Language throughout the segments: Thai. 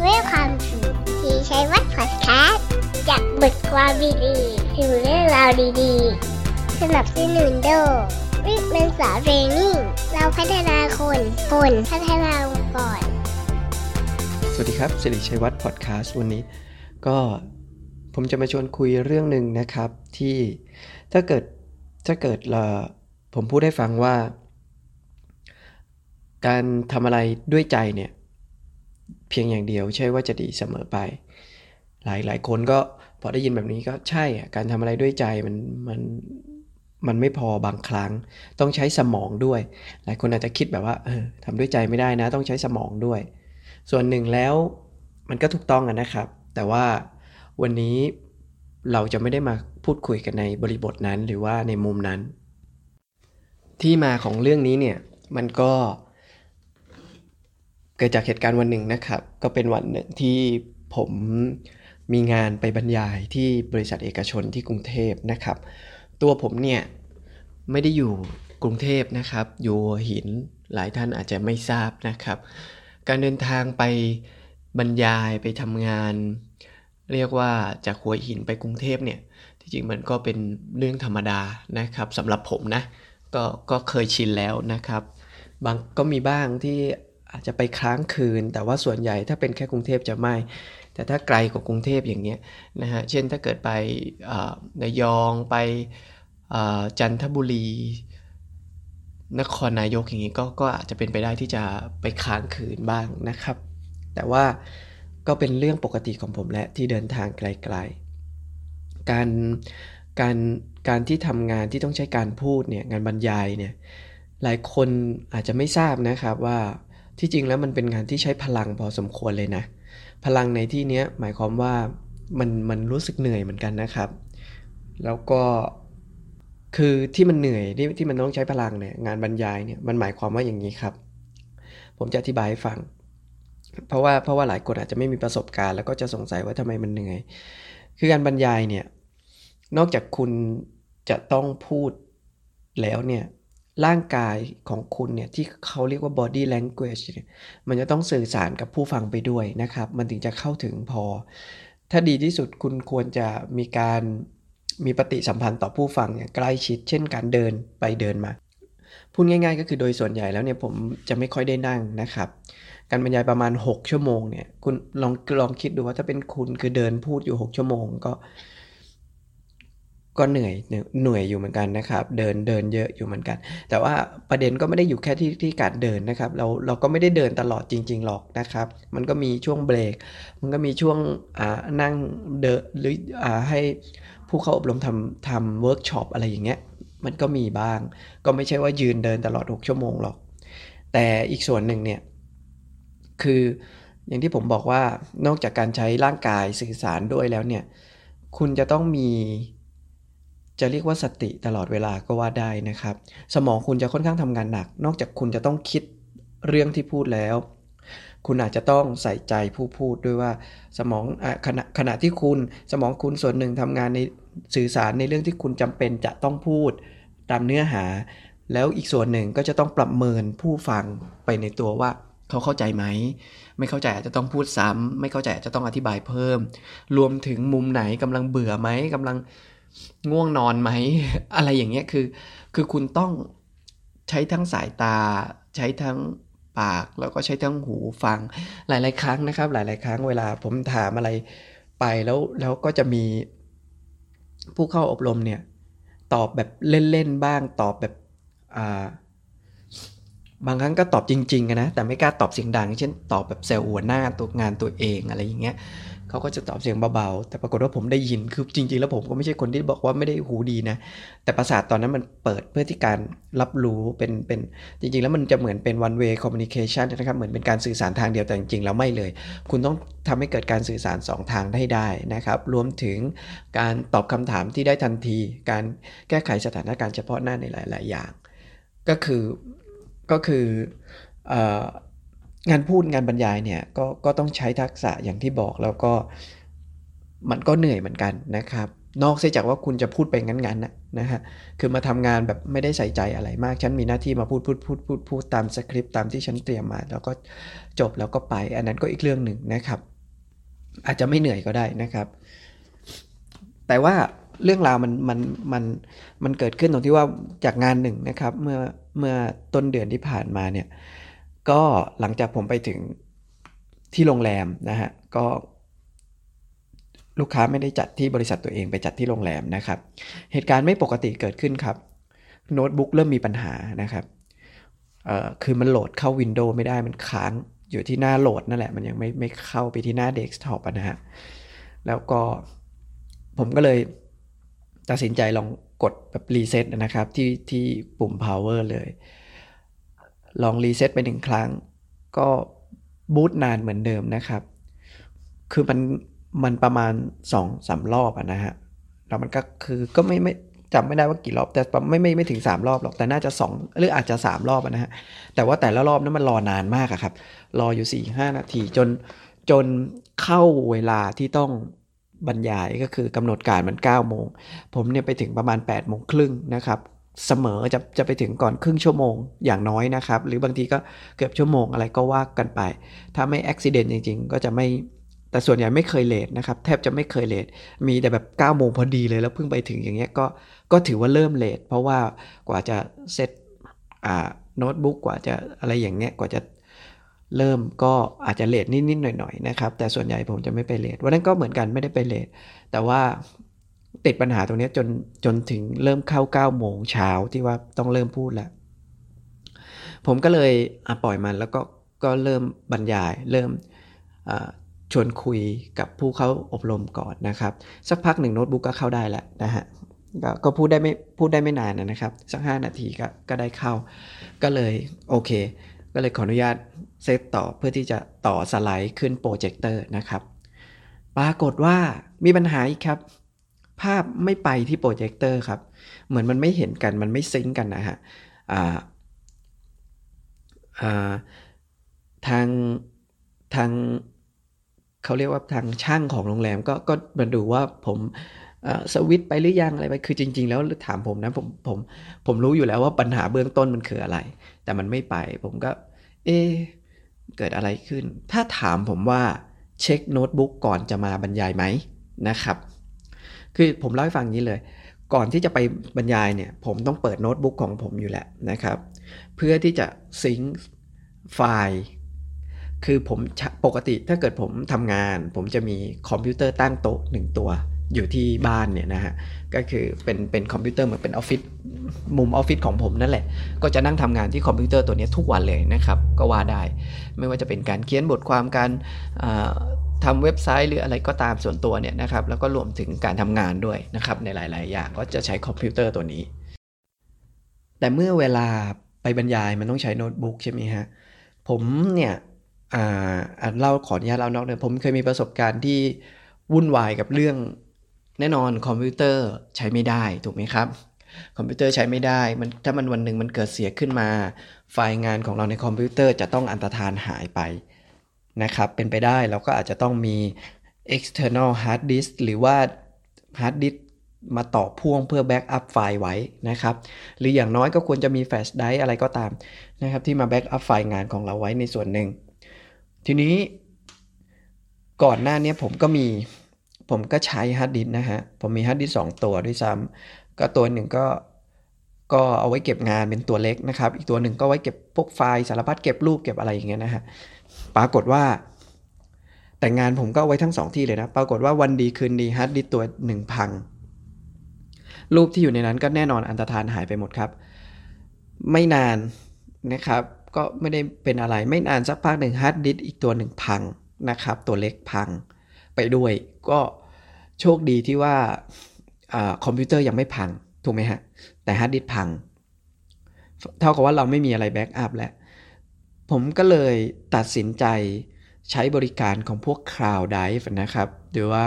เรื่องความสุขที่ใช้วัดพอดแคสต์จากบทความดีๆถึงเรื่องราวดีๆ สนับสนุนโดยวิกเมนสาเรนิ่งเราพัฒนาคนคนพัฒนาองค์กรสวัสดีครับสิริชัยวัฒน์พอดแคสต์วันนี้ ก็ผมจะมาชวนคุยเรื่องหนึ่งนะครับที่ถ้าเกิดถ้าเกิดเราผมพูดให้ฟังว่า การทำอะไรด้วยใจเนี่ย เพียงอย่างเดียวใช่ว่าจะดีเสมอไป หลายหลายคนก็พอได้ยินแบบนี้ก็ใช่การทำอะไรด้วยใจมันมันมันไม่พอบางครั้ง ต้องใช้สมองด้วย หลายคนอาจจะคิดแบบว่าเออทำด้วยใจไม่ได้นะ ต้องใช้สมองด้วย ส่วนหนึ่งแล้วมันก็ถูกต้องนะครับ แต่ว่าวันนี้เราจะไม่ได้มาพูดคุยกันในบริบทนั้นหรือว่าในมุมนั้น ที่มาของเรื่องนี้เนี่ยมันก็เกิดจากเหตุการณ์วันหนึ่งนะครับ ก็เป็นวันหนึ่งที่ผมมีงานไปบรรยายที่บริษัทเอกชนที่กรุงเทพนะครับ ตัวผมเนี่ยไม่ได้อยู่กรุงเทพนะครับ อยู่หัวหินหลายท่านอาจจะไม่ทราบนะครับ การเดินทางไปบรรยายไปทำงาน เรียกว่าจากหัวหินไปกรุงเทพเนี่ยที่จริงมันก็เป็นเรื่องธรรมดานะครับสำหรับผมนะก็ก็เคยชินแล้วนะครับบางก็มีบ้างที่ อาจจะไปค้างคืน แต่ว่าส่วนใหญ่ถ้าเป็นแค่กรุงเทพจะไม่ แต่ถ้าไกลกว่ากรุงเทพอย่างเงี้ยนะฮะเช่นถ้าเกิดไปในยองไปจันทบุรี นครนายกอย่างนี้ก็ก็อาจจะเป็นไปได้ที่จะไปค้างคืนบ้างนะครับ แต่ว่าก็เป็นเรื่องปกติของผมแหละที่เดินทางไกลๆ การการการที่ทำงานที่ต้องใช้การพูดเนี่ยงานบรรยายเนี่ยหลายคนอาจจะไม่ทราบนะครับว่า ที่จริงแล้วมันเป็นงานที่ใช้พลังพอสมควรเลยนะ พลังในที่นี้หมายความว่ามันมันรู้สึกเหนื่อยเหมือนกันนะครับ แล้วก็คือที่มันเหนื่อยที่ที่มันต้องใช้พลังเนี่ยงานบรรยายเนี่ยมันหมายความว่าอย่างนี้ครับ ผมจะอธิบายให้ฟัง เพราะว่าเพราะว่าหลายคนอาจจะไม่มีประสบการณ์ แล้วก็จะสงสัยว่าทำไมมันเหนื่อย คือการบรรยายเนี่ยนอกจากคุณจะต้องพูดแล้วเนี่ย ร่างกายของคุณเนี่ยที่เขาเรียกว่า body language เนี่ยมันจะต้องสื่อสารกับผู้ฟังไปด้วยนะครับ มันถึงจะเข้าถึงพอ ถ้าดีที่สุดคุณควรจะมีการมีปฏิสัมพันธ์ต่อผู้ฟังอย่างใกล้ชิด เช่นการเดินไปเดินมาพูดง่ายๆ ก็คือโดยส่วนใหญ่แล้วเนี่ยผมจะไม่ค่อยได้นั่งนะครับ การบรรยายประมาณ 6 ชั่วโมงเนี่ยคุณลองลองคิดดูว่าถ้าเป็นคุณคือเดินพูดอยู่ 6 ชั่วโมง ก็ ก็เหนื่อยเหนื่อยอยู่เหมือนกันนะครับ เดินเดินเยอะอยู่เหมือนกัน แต่ว่าประเด็นก็ไม่ได้อยู่แค่ที่ที่การเดินนะครับ เราเราก็ไม่ได้เดินตลอดจริง ๆ หรอกนะครับ มันก็มีช่วงเบรก มันก็มีช่วงอ่านั่งเดินหรืออ่าให้ผู้เข้าอบรมทำทำเวิร์กช็อปอะไรอย่างเงี้ยมันก็มีบ้าง ก็ไม่ใช่ว่ายืนเดินตลอด 6 ชั่วโมงหรอก แต่อีกส่วนหนึ่งเนี่ยคืออย่างที่ผมบอกว่านอกจากการใช้ร่างกายสื่อสารด้วยแล้วเนี่ย คุณจะต้องมี จะเรียกว่าสติตลอดเวลาก็ว่าได้นะครับ สมองคุณจะค่อนข้างทำงานหนัก นอกจากคุณจะต้องคิดเรื่องที่พูดแล้ว คุณอาจจะต้องใส่ใจผู้พูดด้วยว่าสมองอขณะขณะที่คุณสมองคุณส่วนหนึ่งทำงานในสื่อสารในเรื่องที่คุณจำเป็นจะต้องพูดตามเนื้อหา แล้วอีกส่วนหนึ่งก็จะต้องประเมินผู้ฟังไปในตัวว่าเขาเข้าใจไหม ไม่เข้าใจอาจจะต้องพูดซ้ำไม่เข้าใจอาจจะต้องอธิบายเพิ่ม รวมถึงมุมไหนกำลังเบื่อไหมกำลัง ง่วงนอนไหม อะไรอย่างเงี้ยคือ คือคุณต้องใช้ทั้งสายตา ใช้ทั้งปาก แล้วก็ใช้ทั้งหูฟัง หลาย ๆ ครั้งนะครับ หลาย ๆ ครั้งเวลาผมถามอะไรไปแล้วแล้วก็จะมีผู้เข้าอบรมเนี่ย ตอบแบบเล่น ๆ บ้างตอบแบบอ่า บางครั้งก็ตอบจริงๆนะแต่ไม่กล้าตอบเสียงดัง เช่นตอบแบบเซลล์หัวหน้าตัวงานตัวเองอะไรอย่างเงี้ยเขาก็จะตอบเสียงเบาๆแต่ปรากฏว่าผมได้ยินคือจริง ๆ แล้วผมก็ไม่ใช่คนที่บอกว่าไม่ได้หูดีนะ แต่ประสาทตอนนั้นมันเปิดเพื่อที่การรับรู้เป็นเป็นจริง ๆ แล้วมันจะเหมือนเป็น one way communication นะครับเหมือนเป็นการสื่อสารทางเดียวแต่จริงๆแล้วไม่เลย คุณต้องทำให้เกิดการสื่อสาร 2 ทางได้ได้นะครับ รวมถึงการตอบคำถามที่ได้ทันที การแก้ไขสถานการณ์เฉพาะหน้าในหลาย ๆ อย่าง ก็คือ ก็คืองานพูดงานบรรยายเนี่ยก็ก็ต้องใช้ทักษะอย่างที่บอกแล้วก็มันก็เหนื่อยเหมือนกันนะครับ นอกเสียจากว่าคุณจะพูดไปงั้นๆนะนะฮะคือมาทำงานแบบไม่ได้ใส่ใจอะไรมาก ฉันมีหน้าที่มาพูดพูดพูดพูดพูดตามสคริปต์ตามที่ฉันเตรียมมา แล้วก็จบแล้วก็ไป อันนั้นก็อีกเรื่องหนึ่งนะครับ อาจจะไม่เหนื่อยก็ได้นะครับ แต่ว่าเรื่องราวมันมันมันมันเกิดขึ้นตรงที่ว่าจากงานหนึ่งนะครับ เมื่อ เมื่อต้นเดือนที่ผ่านมาเนี่ยก็หลังจากผมไปถึงที่โรงแรมนะฮะก็ลูกค้าไม่ได้จัดที่บริษัทตัวเองไปจัดที่โรงแรมนะครับ เหตุการณ์ไม่ปกติเกิดขึ้นครับ โน้ตบุ๊กเริ่มมีปัญหานะครับคือมันโหลดเข้า Windows ไม่ได้มันค้างอยู่ที่หน้าโหลดนั่นแหละมันยังไม่ไม่เข้าไปที่หน้าเดสก์ท็อปนะฮะแล้วก็ผมก็เลยตัดสินใจลอง กดแบบ reset นะครับที่ที่ปุ่ม power เลย ลองรีเซ็ตไปหนึ่งครั้ง ก็บูตนานเหมือนเดิมนะครับ คือมันมันประมาณ2อสารอบอะนะฮะแล้วมันก็คือก็ไม่ไม่จำไม่ได้ว่ากี่รอบแต่ไม่ไม่ไม่ถึง 3 รอบหรอกแต่น่าจะ 2 หรืออาจจะ 3 รอบนะฮะแต่ว่าแต่ละรอบนั้นมันรอนานมากอะครับ รออยู่ 4 5 นาทีจนจนเข้าเวลาที่ต้อง บรรยายก็คือกำหนดการมัน9โมง ผมเนี่ยไปถึงประมาณ8โมงครึ่งนะครับเสมอจะจะไปถึงก่อนครึ่งชั่วโมงอย่างน้อยนะครับ หรือบางทีก็เกือบชั่วโมงอะไรก็ว่ากันไป ถ้าไม่อุบิเหตุจริง ๆ ก็จะไม่แต่ส่วนใหญ่ไม่เคยเลทนะครับแทบจะไม่เคยเลทมีแต่แบบ9โมงพอดีเลยแล้วเพิ่งไปถึงอย่างเงี้ยก็ก็ถือว่าเริ่มเลทเพราะว่ากว่าจะเซตอ่าโน้ตบุ๊กกว่าจะอะไรอย่างเงี้ยกว่าจะ เริ่มก็อาจจะเลทนิดๆหน่อยๆนะครับ แต่ส่วนใหญ่ผมจะไม่ไปเลทวันนั้นก็เหมือนกันไม่ได้ไปเลทแต่ว่าติดปัญหาตรงนี้จนจนถึงเริ่มเข้า9โมงเช้าที่ว่าต้องเริ่มพูดแล้ว ผมก็เลยปล่อยมันแล้วก็ก็เริ่มบรรยาย เริ่มชวนคุยกับผู้เข้าอบรมก่อนนะครับ สักพักหนึ่งโน้ตบุ๊กก็เข้าได้แล้วนะฮะก็พูดได้ไม่พูดได้ไม่นานนะครับ สัก 5 นาทีก็ก็ได้เข้า ก็เลยโอเค ก็เลยขออนุญาต เซตต่อเพื่อที่จะต่อสไลด์ขึ้นโปรเจคเตอร์นะครับ ปรากฏว่ามีปัญหาอีกครับ ภาพไม่ไปที่โปรเจคเตอร์ครับ เหมือนมันไม่เห็นกันมันไม่ sync กันนะฮะทางทางเขาเรียกว่าทางช่างของโรงแรมก็ก็มาดูว่าผมสวิตไปหรือยังอะไรไปคือจริง ๆ แล้วถามผมนะผมผมผมรู้อยู่แล้วว่าปัญหาเบื้องต้นมันคืออะไร แต่มันไม่ไปผมก็ เอ เกิดอะไรขึ้น ถ้าถามผมว่าเช็คโน้ตบุ๊กก่อนจะมาบรรยายไหมนะครับ คือผมเล่าให้ฟังนี้เลย ก่อนที่จะไปบรรยายเนี่ยผมต้องเปิดโน้ตบุ๊กของผมอยู่แหละนะครับ เพื่อที่จะ sync ไฟล์คือผมปกติถ้าเกิดผมทำงาน ผมจะมีคอมพิวเตอร์ตั้งโต๊ะหนึ่งตัว อยู่ที่บ้านเนี่ยนะฮะก็คือเป็นเป็นคอมพิวเตอร์เหมือนเป็นออฟฟิศมุมออฟฟิศของผมนั่นแหละ ก็จะนั่งทำงานที่คอมพิวเตอร์ตัวนี้ทุกวันเลยนะครับก็ว่าได้ ไม่ว่าจะเป็นการเขียนบทความการทำเว็บไซต์หรืออะไรก็ตามส่วนตัวเนี่ยนะครับแล้วก็รวมถึงการทำงานด้วยนะครับในหลาย ๆ อย่างก็จะใช้คอมพิวเตอร์ตัวนี้ แต่เมื่อเวลาไปบรรยายมันต้องใช้โน้ตบุ๊กใช่ไหมฮะผมเนี่ยอ่าเล่าขออนุญาตเล่านอกเลยผมเคยมีประสบการณ์ที่วุ่นวายกับเรื่อง แน่นอนคอมพิวเตอร์ใช้ไม่ได้ถูกไหมครับ คอมพิวเตอร์ใช้ไม่ได้มันถ้ามันวันหนึ่งมันเกิดเสียขึ้นมา ไฟล์งานของเราในคอมพิวเตอร์จะต้องอันตรธานหายไปนะครับเป็นไปได้เราก็อาจจะต้องมี external hard disk หรือว่า hard disk มาต่อพ่วงเพื่อ backup ไฟล์ไว้นะครับ หรืออย่างน้อยก็ควรจะมี flash drive อะไรก็ตามนะครับ ที่มา backup ไฟล์งานของเราไว้ในส่วนหนึ่ง ทีนี้ก่อนหน้านี้ผมก็มี ผมก็ใช้ hard disk นะฮะ ผมมี hard disk สองตัวด้วยซ้ำก็ตัวหนึ่งก็ก็เอาไว้เก็บงานเป็นตัวเล็กนะครับ อีกตัวหนึ่งก็ไว้เก็บพวกไฟล์สารพัดเก็บรูปเก็บอะไรอย่างเงี้ยนะฮะ ปรากฏว่า แต่งานผมก็ไว้ทั้งสองที่เลยนะ ปรากฏว่าวันดีคืนดี hard disk ตัวหนึ่งพัง รูปที่อยู่ในนั้นก็แน่นอนอันตรธานหายไปหมดครับ ไม่นานนะครับ ก็ไม่ได้เป็นอะไร ไม่นานสักพักหนึ่ง hard disk อีกตัวหนึ่งพังนะครับ ตัวเล็กพัง ไปด้วย ก็โชคดีที่ว่าคอมพิวเตอร์ยังไม่พัง ถูกไหมฮะ แต่ hard disk พัง เท่ากับว่าเราไม่มีอะไร backup แล้ว ผมก็เลยตัดสินใจใช้บริการของพวก Cloud Drive นะครับหรือว่า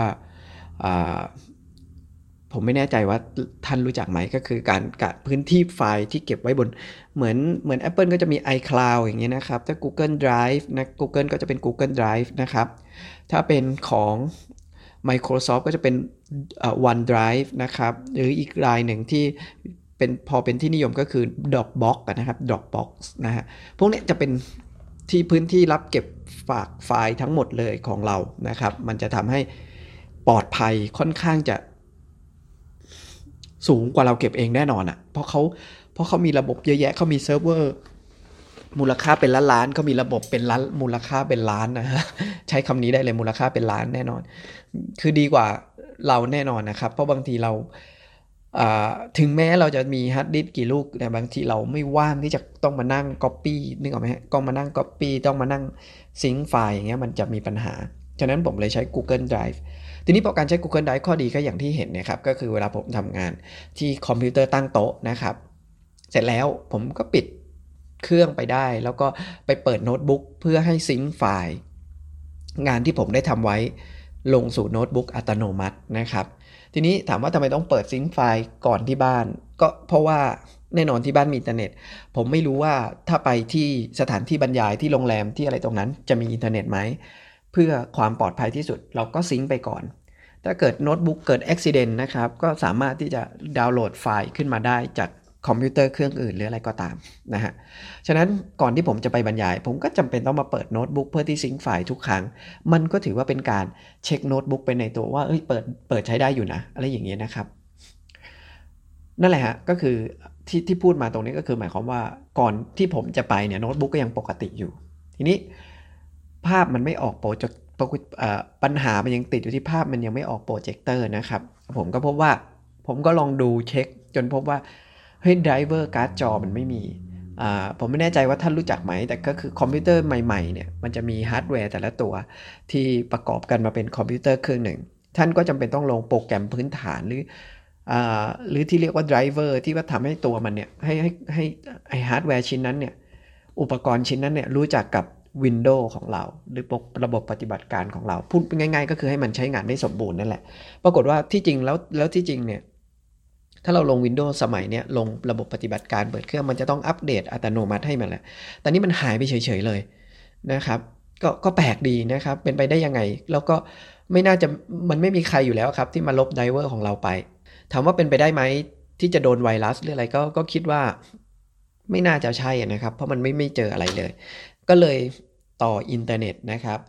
ผมไม่แน่ใจว่าท่านรู้จักไหมก็คือการกะพื้นที่ไฟล์ที่เก็บไว้บน เหมือนเหมือน Apple ก็จะมี iCloud อย่างเงี้ยนะครับ ถ้า Google Drive นะ Google ก็จะเป็น Google Drive นะครับ ถ้าเป็นของ Microsoft ก็จะเป็น OneDrive นะครับ หรืออีกรายหนึ่งที่เป็นพอเป็นที่นิยมก็คือ Dropbox นะครับ Dropbox นะฮะพวกนี้จะเป็นที่พื้นที่รับเก็บฝากไฟล์ทั้งหมดเลยของเรานะครับ มันจะทำให้ปลอดภัยค่อนข้างจะ สูงกว่าเราเก็บเองแน่นอนอะ่ะ เพราะเขาเพราะเขามีระบบเยอะแยะเขามีเซิร์ฟเวอร์มูลค่าเป็นล้านล้านเขามีระบบเป็นล้านมูลค่าเป็นล้านนะฮะใช้คำนี้ได้เลยมูลค่าเป็นล้านแน่นอน คือดีกว่าเราแน่นอนนะครับ เพราะบางทีเราถึงแม้เราจะมีฮาร์ดดิสกี่ลูกแต่บางทีเราไม่ว่างที่จะต้องมานั่งก๊อปปี้นึกออกไหมฮะก็มานั่งก๊อปปี้ต้องมานั่ง sync ไฟล์อย่างเงี้ยมันจะมีปัญหา ฉะนั้นผมเลยใช้ Google Drive ทีนี้พอการใช้ Google Drive ข้อดีก็อย่างที่เห็นนะครับ ก็คือเวลาผมทำงานที่คอมพิวเตอร์ตั้งโต๊ะนะครับ เสร็จแล้วผมก็ปิดเครื่องไปได้ แล้วก็ไปเปิดโน้ตบุ๊กเพื่อให้ sync ไฟล์งานที่ผมได้ทำไว้ลงสู่โน้ตบุ๊กอัตโนมัตินะครับ ทีนี้ถามว่าทำไมต้องเปิด sync ไฟล์ก่อนที่บ้าน ก็เพราะว่าแน่นอนที่บ้านมีอินเทอร์เน็ต ผมไม่รู้ว่าถ้าไปที่สถานที่บรรยายที่โรงแรมที่อะไรตรงนั้น จะมีอินเทอร์เน็ตไหม เพื่อความปลอดภัยที่สุดเราก็ sync ไปก่อน ถ้าเกิดโน้ตบุ๊กเกิดอุบัติเหตุนะครับ ก็สามารถที่จะดาวน์โหลดไฟล์ขึ้นมาได้จากคอมพิวเตอร์เครื่องอื่นหรืออะไรก็ตามนะฮะ ฉะนั้นก่อนที่ผมจะไปบรรยาย ผมก็จำเป็นต้องมาเปิดโน้ตบุ๊กเพื่อที่ sync ไฟล์ทุกครั้ง มันก็ถือว่าเป็นการเช็คโน้ตบุ๊กไปในตัวว่าเอ้ยเปิดเปิดใช้ได้อยู่นะ อะไรอย่างเงี้ยนะครับ นั่นแหละฮะก็คือที่ที่พูดมาตรงนี้ก็คือหมายความว่าก่อนที่ผมจะไปเนี่ยโน้ตบุ๊กก็ยังปกติอยู่ ทีนี้ ภาพมันไม่ออกโปรเจกปัญหามันยังติดอยู่ที่ภาพมันยังไม่ออกโปรเจคเตอร์นะครับ ผมก็พบว่าผมก็ลองดูเช็ค จนพบว่าเฮ้ย driver การ์ดจอมันไม่มีผมไม่แน่ใจว่าท่านรู้จักไหม แต่ก็คือคอมพิวเตอร์ใหม่ๆเนี่ยมันจะมีฮาร์ดแวร์แต่ละตัวที่ประกอบกันมาเป็นคอมพิวเตอร์เครื่องหนึ่ง ท่านก็จำเป็นต้องลงโปรแกรมพื้นฐานหรือหรือที่เรียกว่า driver ที่ว่าทำให้ตัวมันเนี่ยให้ให้ให้ไอฮาร์ดแวร์ชิ้นนั้นเนี่ยอุปกรณ์ชิ้นนั้นเนี่ยรู้จักกับ Windows ของเรา หรือระบบปฏิบัติการของเรา พูดง่าย ๆ ก็คือให้มันใช้งานได้สมบูรณ์นั่นแหละ ปรากฏว่าที่จริงแล้วแล้วที่จริงเนี่ยถ้าเราลง Windows สมัยเนี้ยลงระบบปฏิบัติการเปิดเครื่องมันจะต้องอัปเดตอัตโนมัติให้มันแหละ แต่นี้มันหายไปเฉยๆเลยนะครับก็ก็แปลกดีนะครับ เป็นไปได้ยังไง แล้วก็ไม่น่าจะมันไม่มีใครอยู่แล้วครับ ที่มาลบ driver ของเราไป ถามว่าเป็นไปได้ไหมที่จะโดนไวรัสหรืออะไรก็ก็คิดว่าไม่น่าจะใช่นะครับ เพราะมันไม่ไม่เจออะไรเลย ก็เลยต่ออินเทอร์เน็ตนะครับ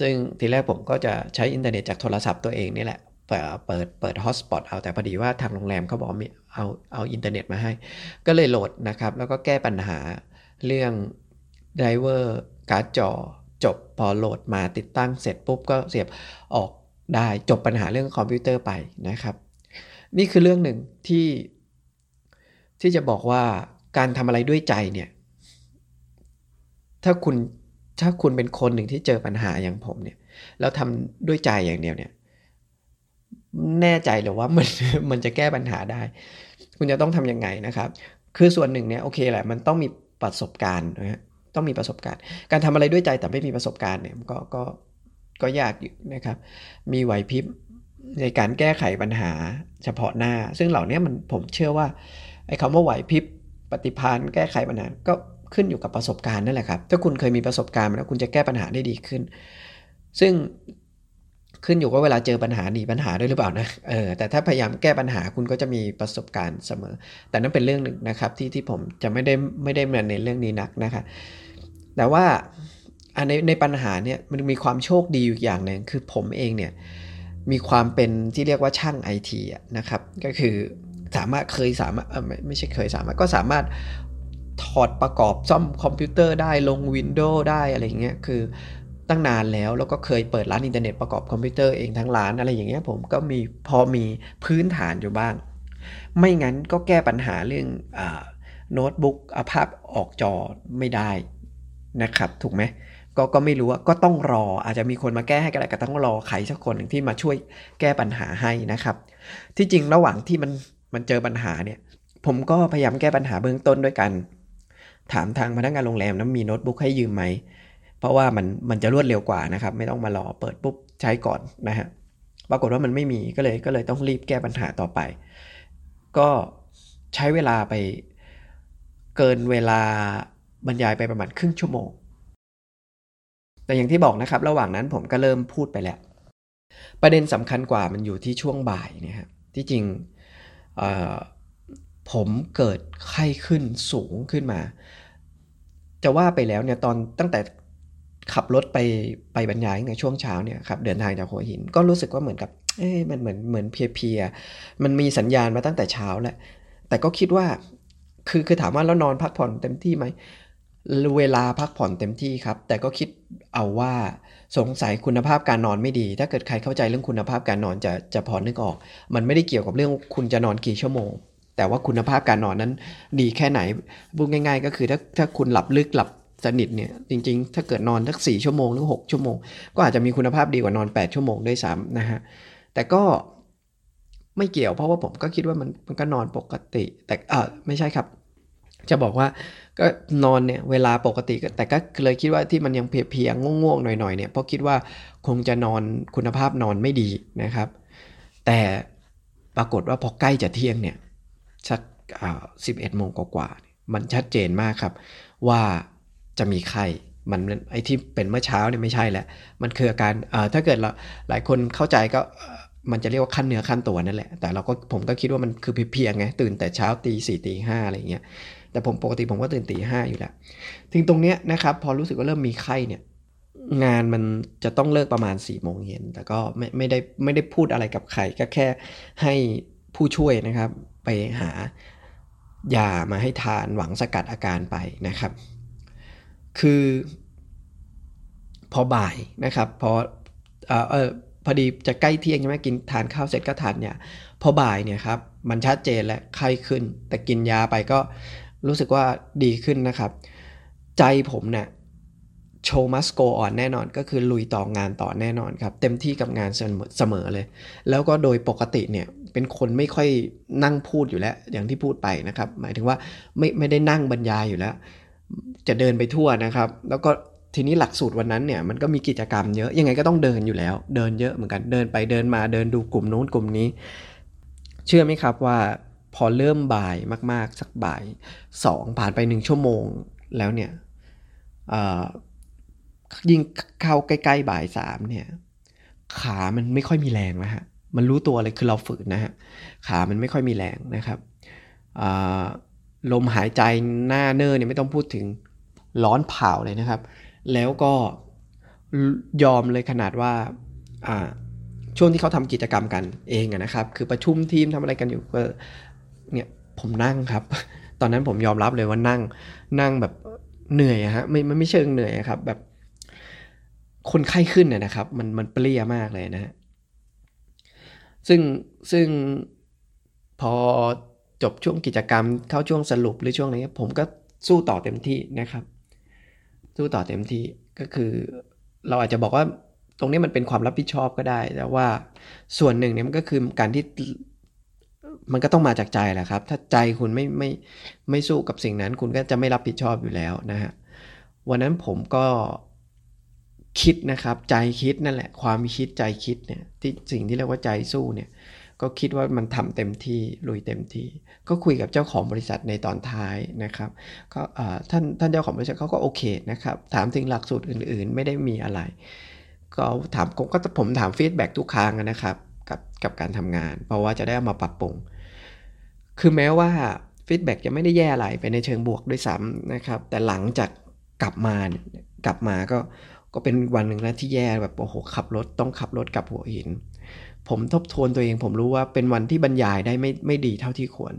ซึ่งทีแรกผมก็จะใช้อินเทอร์เน็ตจากโทรศัพท์ตัวเองนี่แหละเปิดเปิด hotspot เอาแต่พอดีว่าทางโรงแรมเขาบอกมีเอาเอาอินเทอร์เน็ตมาให้ ก็เลยโหลดนะครับ แล้วก็แก้ปัญหาเรื่อง driverการ์ดจอจบพอโหลดมาติดตั้งเสร็จปุ๊บก็เสียบออกได้จบปัญหาเรื่องคอมพิวเตอร์ไปนะครับ นี่คือเรื่องหนึ่งที่ที่จะบอกว่าการทำอะไรด้วยใจเนี่ย ถ้าคุณถ้าคุณเป็นคนหนึ่งที่เจอปัญหาอย่างผมเนี่ย แล้วทำด้วยใจอย่างเดียวเนี่ย แน่ใจหรือว่ามันมันจะแก้ปัญหาได้ คุณจะต้องทํำยังไงนะครับ คือส่วนหนึ่งเนี่ยโอเคแหละ มันต้องมีประสบการณ์นะฮะต้องมีประสบการณ์ การทำอะไรด้วยใจแต่ไม่มีประสบการณ์เนี่ยก็ก็ก็ยากอยู่นะครับ มีไหวพริบในการแก้ไขปัญหาเฉพาะหน้า ซึ่งเหล่านี้มันผมเชื่อว่าไอ้คำว่าไหวพริบปฏิพานแก้ไขปัญหาก็ ขึ้นอยู่กับประสบการณ์นั่นแหละครับ ถ้าคุณเคยมีประสบการณ์แล้วคุณจะแก้ปัญหาได้ดีขึ้น ซึ่งขึ้นอยู่ว่าเวลาเจอปัญหาหนีปัญหาด้วยหรือเปล่านะ เออ แต่ถ้าพยายามแก้ปัญหาคุณก็จะมีประสบการณ์เสมอ แต่นั่นเป็นเรื่องหนึ่งนะครับที่ที่ผมจะไม่ได้ไม่ได้มาเน้นเรื่องนี้นักนะครับแต่ว่าในในปัญหาเนี่ยมันมีความโชคดีอยู่อย่างหนึ่งคือผมเองเนี่ยมีความเป็นที่เรียกว่าช่างไอทีนะครับ ก็คือสามารถเคยสามารถไม่ไม่ใช่เคยสามารถก็สามารถ ถอดประกอบซ่อมคอมพิวเตอร์ได้ลง Windows ได้อะไรอย่างเงี้ยคือตั้งนานแล้วแล้วก็เคยเปิดร้านอินเทอร์เน็ตประกอบคอมพิวเตอร์เองทั้งร้านอะไรอย่างเงี้ยผมก็มีพอมีพื้นฐานอยู่บ้าง ไม่งั้นก็แก้ปัญหาเรื่องโน้ตบุ๊กอาภาพออกจอไม่ได้นะครับ ถูกไหมก็ก็ไม่รู้ว่าก็ต้องรออาจจะมีคนมาแก้ให้ก็ได้ก็ต้องรอใครสักคนหนึ่งที่มาช่วยแก้ปัญหาให้นะครับ ที่จริงระหว่างที่มันมันเจอปัญหาเนี่ย ผมก็พยายามแก้ปัญหาเบื้องต้นด้วยกัน ถามทางพนักงานโรงแรมนั้นมีโน้ตบุ๊กให้ยืมไหม เพราะว่ามันมันจะรวดเร็วกว่านะครับ ไม่ต้องมารอเปิดปุ๊บใช้ก่อนนะฮะปรากฏว่ามันไม่มีก็เลยก็เลยต้องรีบแก้ปัญหาต่อไป ก็ใช้เวลาไปเกินเวลาบรรยายไปประมาณครึ่งชั่วโมง แต่อย่างที่บอกนะครับ ระหว่างนั้นผมก็เริ่มพูดไปแล้ว ประเด็นสำคัญกว่ามันอยู่ที่ช่วงบ่ายเนี่ยครที่จริง ผมเกิดไข้ขึ้นสูงขึ้นมา จะว่าไปแล้วเนี่ยตอนตั้งแต่ขับรถไปไปบรรยายในช่วงเช้าเนี่ยครับเดินทางจากหัวหินก็รู้สึกว่าเหมือนกับเอ้มันเหมือนเหมือนเพียๆมันมีสัญญาณมาตั้งแต่เช้าแหละแต่ก็คิดว่าคือคือถามว่าแล้วนอนพักผ่อนเต็มที่ไหมเวลาพักผ่อนเต็มที่ครับ แต่ก็คิดเอาว่าสงสัยคุณภาพการนอนไม่ดี ถ้าเกิดใครเข้าใจเรื่องคุณภาพการนอนจะจะพอนึกออก มันไม่ได้เกี่ยวกับเรื่องคุณจะนอนกี่ชั่วโมง แต่ว่าคุณภาพการนอนนั้นดีแค่ไหนพูดง่าย ๆ ก็คือถ้าถ้าคุณหลับลึกหลับสนิทเนี่ยจริงๆ ถ้าเกิดนอนสักสี่ชั่วโมงหรือ6ชั่วโมง ก็อาจจะมีคุณภาพดีกว่านอน 8 ชั่วโมงด้วยซ้ำนะฮะแต่ก็ไม่เกี่ยวเพราะว่าผมก็คิดว่ามันมันก็นอนปกติ แต่เออไม่ใช่ครับ จะบอกว่าก็นอนเนี่ยเวลาปกติแต่ก็เลยคิดว่าที่มันยังเพียงง่วงๆหน่อยๆเนี่ยเพราะคิดว่าคงจะนอนคุณภาพนอนไม่ดีนะครับ แต่ปรากฏว่าพอใกล้จะเที่ยงเนี่ย สักสิบเอ็ดโมงกว่าๆมันชัดเจนมากครับ ว่าจะมีไข้มันไอที่เป็นเมื่อเช้าเนี่ยไม่ใช่แล้ว มันคืออาการถ้าเกิดเราหลายคนเข้าใจก็มันจะเรียกว่าขั้นเนื้อขั้นตัวนั่นแหละ แต่เราก็ผมก็คิดว่ามันคือเพียงไงตื่นแต่เช้าตีสี่ตีห้าอะไรอย่างเงี้ย แต่ผมปกติผมก็ตื่นตีห้าอยู่แล้ว ถึงตรงเนี้ยนะครับพอรู้สึกว่าเริ่มมีไข้เนี่ยงานมันจะต้องเลิกประมาณ4ี่โมงเย็นแต่ก็ไม่ไม่ได้ไม่ได้พูดอะไรกับใครก็แค่ให้ผู้ช่วยนะครับ ไปหายามาให้ทานหวังสกัดอาการไปนะครับ คือพอบ่ายนะครับพอเออพอดีจะใกล้เที่ยงใช่ไหมกินทานข้าวเสร็จก็ทานเนี่ยพอบ่ายเนี่ยครับมันชัดเจนและไข้ขึ้น แต่กินยาไปก็รู้สึกว่าดีขึ้นนะครับ ใจผมเนี่ยโชว์มัสโกอ่อนแน่นอนก็คือลุยต่องานต่อแน่นอนครับ เต็มที่กับงานเสมอเลย แล้วก็โดยปกติเนี่ย เป็นคนไม่ค่อยนั่งพูดอยู่แล้ว อย่างที่พูดไปนะครับ หมายถึงว่าไม่ไม่ได้นั่งบรรยายอยู่แล้ว จะเดินไปทั่วนะครับ แล้วก็ทีนี้หลักสูตรวันนั้นเนี่ยมันก็มีกิจกรรมเยอะยังไงก็ต้องเดินอยู่แล้ว เดินเยอะเหมือนกันเดินไปเดินมาเดินดูกลุ่มโน้นกลุ่มนี้ เชื่อไหมครับว่าพอเริ่มบ่ายมาก ๆ สักบ่ายสองผ่านไปหนึ่งชั่วโมงแล้วเนี่ยยิ่งเข้าใกล้ ๆ บ่ายสามเนี่ย ขามันไม่ค่อยมีแรงนะฮะ มันรู้ตัวเลยคือเราฝืนนะฮะขามันไม่ค่อยมีแรงนะครับลมหายใจหน้าเนอร์เนี่ยไม่ต้องพูดถึงร้อนเผาเลยนะครับ แล้วก็ยอมเลยขนาดว่าช่วงที่เขาทำกิจกรรมกันเองนะครับ คือประชุมทีมทำอะไรกันอยู่ก็เนี่ยผมนั่งครับ ตอนนั้นผมยอมรับเลยว่านั่งนั่งแบบเหนื่อยฮะไม่ไม่ไม่เชิงเหนื่อยครับ แบบคนไข้ขึ้นนะครับ มันมันเปรี้ยมากเลยนะฮะ ซึ่งซึ่งพอจบช่วงกิจกรรมเข้าช่วงสรุปหรือช่วงนี้ผมก็สู้ต่อเต็มที่นะครับ สู้ต่อเต็มที่ก็คือเราอาจจะบอกว่าตรงนี้มันเป็นความรับผิดชอบก็ได้ แต่ว่าส่วนหนึ่งเนี่ยมันก็คือการที่มันก็ต้องมาจากใจแหละครับ ถ้าใจคุณไม่ไม่ไม่สู้กับสิ่งนั้น คุณก็จะไม่รับผิดชอบอยู่แล้วนะฮะวันนั้นผมก็ คิดนะครับ ใจคิดนั่นแหละ ความคิดใจคิดเนี่ยที่สิ่งที่เรียกว่าใจสู้เนี่ยก็คิดว่ามันทำเต็มที่ลุยเต็มที่ ก็คุยกับเจ้าของบริษัทในตอนท้ายนะครับก็ท่านท่านเจ้าของบริษัทเขาก็โอเคนะครับ ถามถึงหลักสูตรอื่น ๆ ไม่ได้มีอะไร ก็ถามผมก็ผมถามฟีดแบ็ทุกครั้งนะครับกับกับการทำงาน เพราะว่าจะได้เอามาปรับปรุง คือแม้ว่าฟีดแบ็กจะไม่ได้แย่อะไรไปในเชิงบวกด้วยซ้ำนะครับ แต่หลังจากกลับมากลับมาก็ ก็เป็นวันหนึ่งนะที่แย่แบบโอ้โหขับรถต้องขับรถกลับหัวหิน ผมทบทวนตัวเอง ผมรู้ว่าเป็นวันที่บรรยายได้ไม่ไม่ดีเท่าที่ควร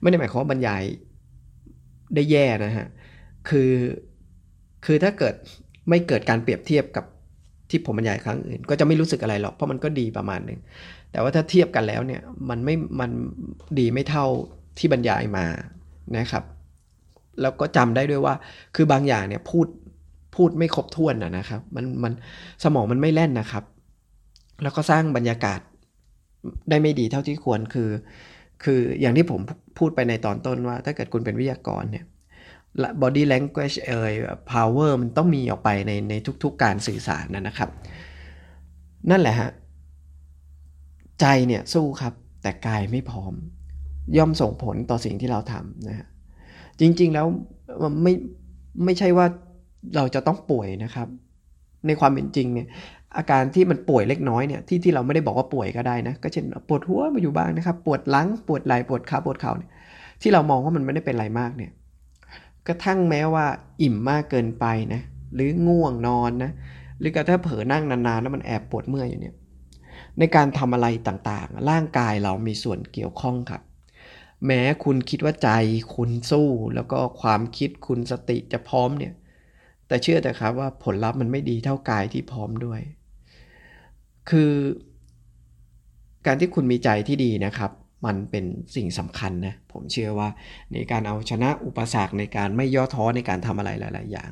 ไม่ได้หมายความว่าบรรยายได้แย่นะฮะคือคือถ้าเกิดไม่เกิดการเปรียบเทียบกับที่ผมบรรยายครั้งอื่น ก็จะไม่รู้สึกอะไรหรอกเพราะมันก็ดีประมาณหนึ่งแต่ว่าถ้าเทียบกันแล้วเนี่ยมันไม่มันดีไม่เท่าที่บรรยายมานะครับ แล้วก็จำได้ด้วยว่า คือบางอย่างเนี่ยพูด พูดไม่ครบถ้วนนะครับ มันมันสมองมันไม่แล่นนะครับ แล้วก็สร้างบรรยากาศได้ไม่ดีเท่าที่ควรคือ คืออย่างที่ผมพูดไปในตอนต้นว่า ถ้าเกิดคุณเป็นวิทยากรเนี่ย body language เอ่ย power มันต้องมีออกไปในในทุกๆการสื่อสารนะครับ นั่นแหละฮะ ใจเนี่ยสู้ครับ แต่กายไม่พร้อม ย่อมส่งผลต่อสิ่งที่เราทำนะฮะจริงๆแล้วไม่ไม่ใช่ว่า เราจะต้องป่วยนะครับ ในความเป็นจริงเนี่ยอาการที่มันป่วยเล็กน้อยเนี่ยที่ที่เราไม่ได้บอกว่าป่วยก็ได้นะก็เช่นปวดหัวมาอยู่บ้างนะครับ ปวดหลังปวดไหล่ปวดขาปวดเข่าเนี่ยที่เรามองว่ามันไม่ได้เป็นอะไรมากเนี่ยกระทั่งแม้ว่าอิ่มมากเกินไปนะหรือง่วงนอนนะหรือกระทั่งเผลอนั่งนานๆแล้วมันแอบปวดเมื่อยอยู่เนี่ยในการทำอะไรต่างๆ ร่างกายเรามีส่วนเกี่ยวข้องครับ แม้คุณคิดว่าใจคุณสู้ แล้วก็ความคิดคุณสติจะพร้อมเนี่ย แต่เชื่อแต่ครับว่าผลลัพธ์มันไม่ดีเท่ากายที่พร้อมด้วย คือ การที่คุณมีใจที่ดีนะครับ มันเป็นสิ่งสำคัญนะ ผมเชื่อว่าในการเอาชนะอุปสรรคในการไม่ย่อท้อในการทำอะไรหลาย ๆ อย่าง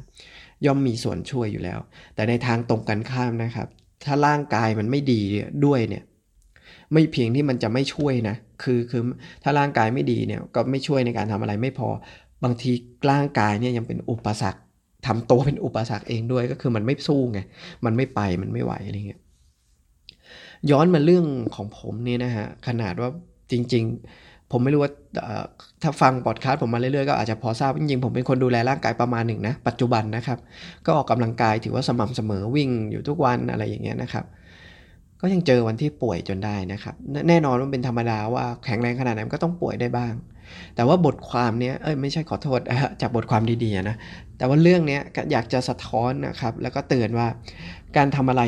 ย่อมมีส่วนช่วยอยู่แล้ว แต่ในทางตรงกันข้ามนะครับ ถ้าร่างกายมันไม่ดีด้วยเนี่ยไม่เพียงที่มันจะไม่ช่วยนะ คือคือถ้าร่างกายไม่ดีเนี่ยก็ไม่ช่วยในการทำอะไรไม่พอ บางทีร่างกายเนี่ยยังเป็นอุปสรรค ทำตัวเป็นอุปสรรคเองด้วยก็คือมันไม่สู้ไง มันไม่ไปมันไม่ไหวอะไรเงี้ยย้อนมาเรื่องของผมเนี่ยนะฮะขนาดว่าจริง ๆ ผมไม่รู้ว่าถ้าฟังพอดคาสต์ผมมาเรื่อยๆก็อาจจะพอทราบจริงๆผมเป็นคนดูแลร่างกายประมาณหนึ่งนะปัจจุบันนะครับ ก็ออกกำลังกายถือว่าสม่ำเสมอวิ่งอยู่ทุกวันอะไรอย่างเงี้ยนะครับ ก็ยังเจอวันที่ป่วยจนได้นะครับ แน่นอนว่าเป็นธรรมดาว่าแข็งแรงขนาดไหนก็ต้องป่วยได้บ้าง แต่ว่าบทความเนี้ยเอ้ยไม่ใช่ขอโทษจากบทความดีๆนะแต่ว่าเรื่องเนี้ยอยากจะสะท้อนนะครับ แล้วก็เตือนว่าการทำอะไร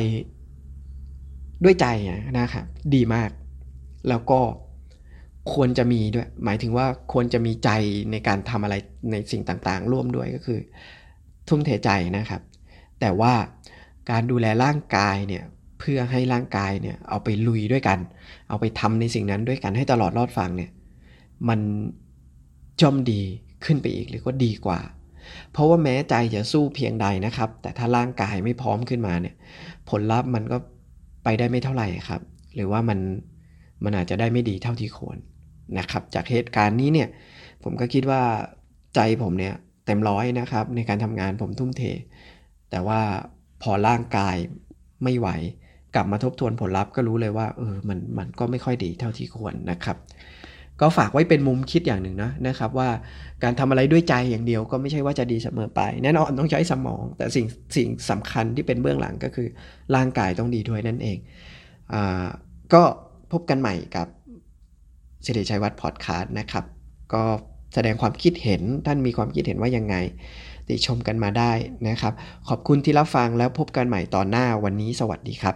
ด้วยใจนะครับดีมาก แล้วก็ควรจะมีด้วย หมายถึงว่าควรจะมีใจในการทำอะไรในสิ่งต่างๆ ร่วมด้วยก็คือ ทุ่มเทใจนะครับ แต่ว่าการดูแลร่างกายเนี่ยเพื่อให้ร่างกายเนี่ยเอาไปลุยด้วยกัน เอาไปทำในสิ่งนั้นด้วยกันให้ตลอดรอดฟังเนี่ย มันย่อมดีขึ้นไปอีกหรือว่าดีกว่า เพราะว่าแม้ใจจะสู้เพียงใดนะครับ แต่ถ้าร่างกายไม่พร้อมขึ้นมาเนี่ยผลลัพธ์มันก็ไปได้ไม่เท่าไหร่ครับ หรือว่ามันมันอาจจะได้ไม่ดีเท่าที่ควรนะครับ จากเหตุการณ์นี้เนี่ยผมก็คิดว่าใจผมเนี่ยเต็มร้อยนะครับ ในการทำงานผมทุ่มเท แต่ว่าพอร่างกายไม่ไหว กลับมาทบทวนผลลัพธ์ก็รู้เลยว่าเออมันมันก็ไม่ค่อยดีเท่าที่ควรนะครับ ก็ฝากไว้เป็นมุมคิดอย่างหนึ่งนะนะครับว่าการทำอะไรด้วยใจอย่างเดียวก็ไม่ใช่ว่าจะดีเสมอไป แน่นอนต้องใช้สมอง แต่สิ่งสิ่งสำคัญที่เป็นเบื้องหลังก็คือร่างกายต้องดีด้วยนั่นเองอก็พบกันใหม่กับสิริชัยวัฒน์พอดคาสต์นะครับ ก็แสดงความคิดเห็นท่านมีความคิดเห็นว่ายังไง ติชมกันมาได้นะครับ ขอบคุณที่รับฟังแล้วพบกันใหม่ตอนหน้าวันนี้สวัสดีครับ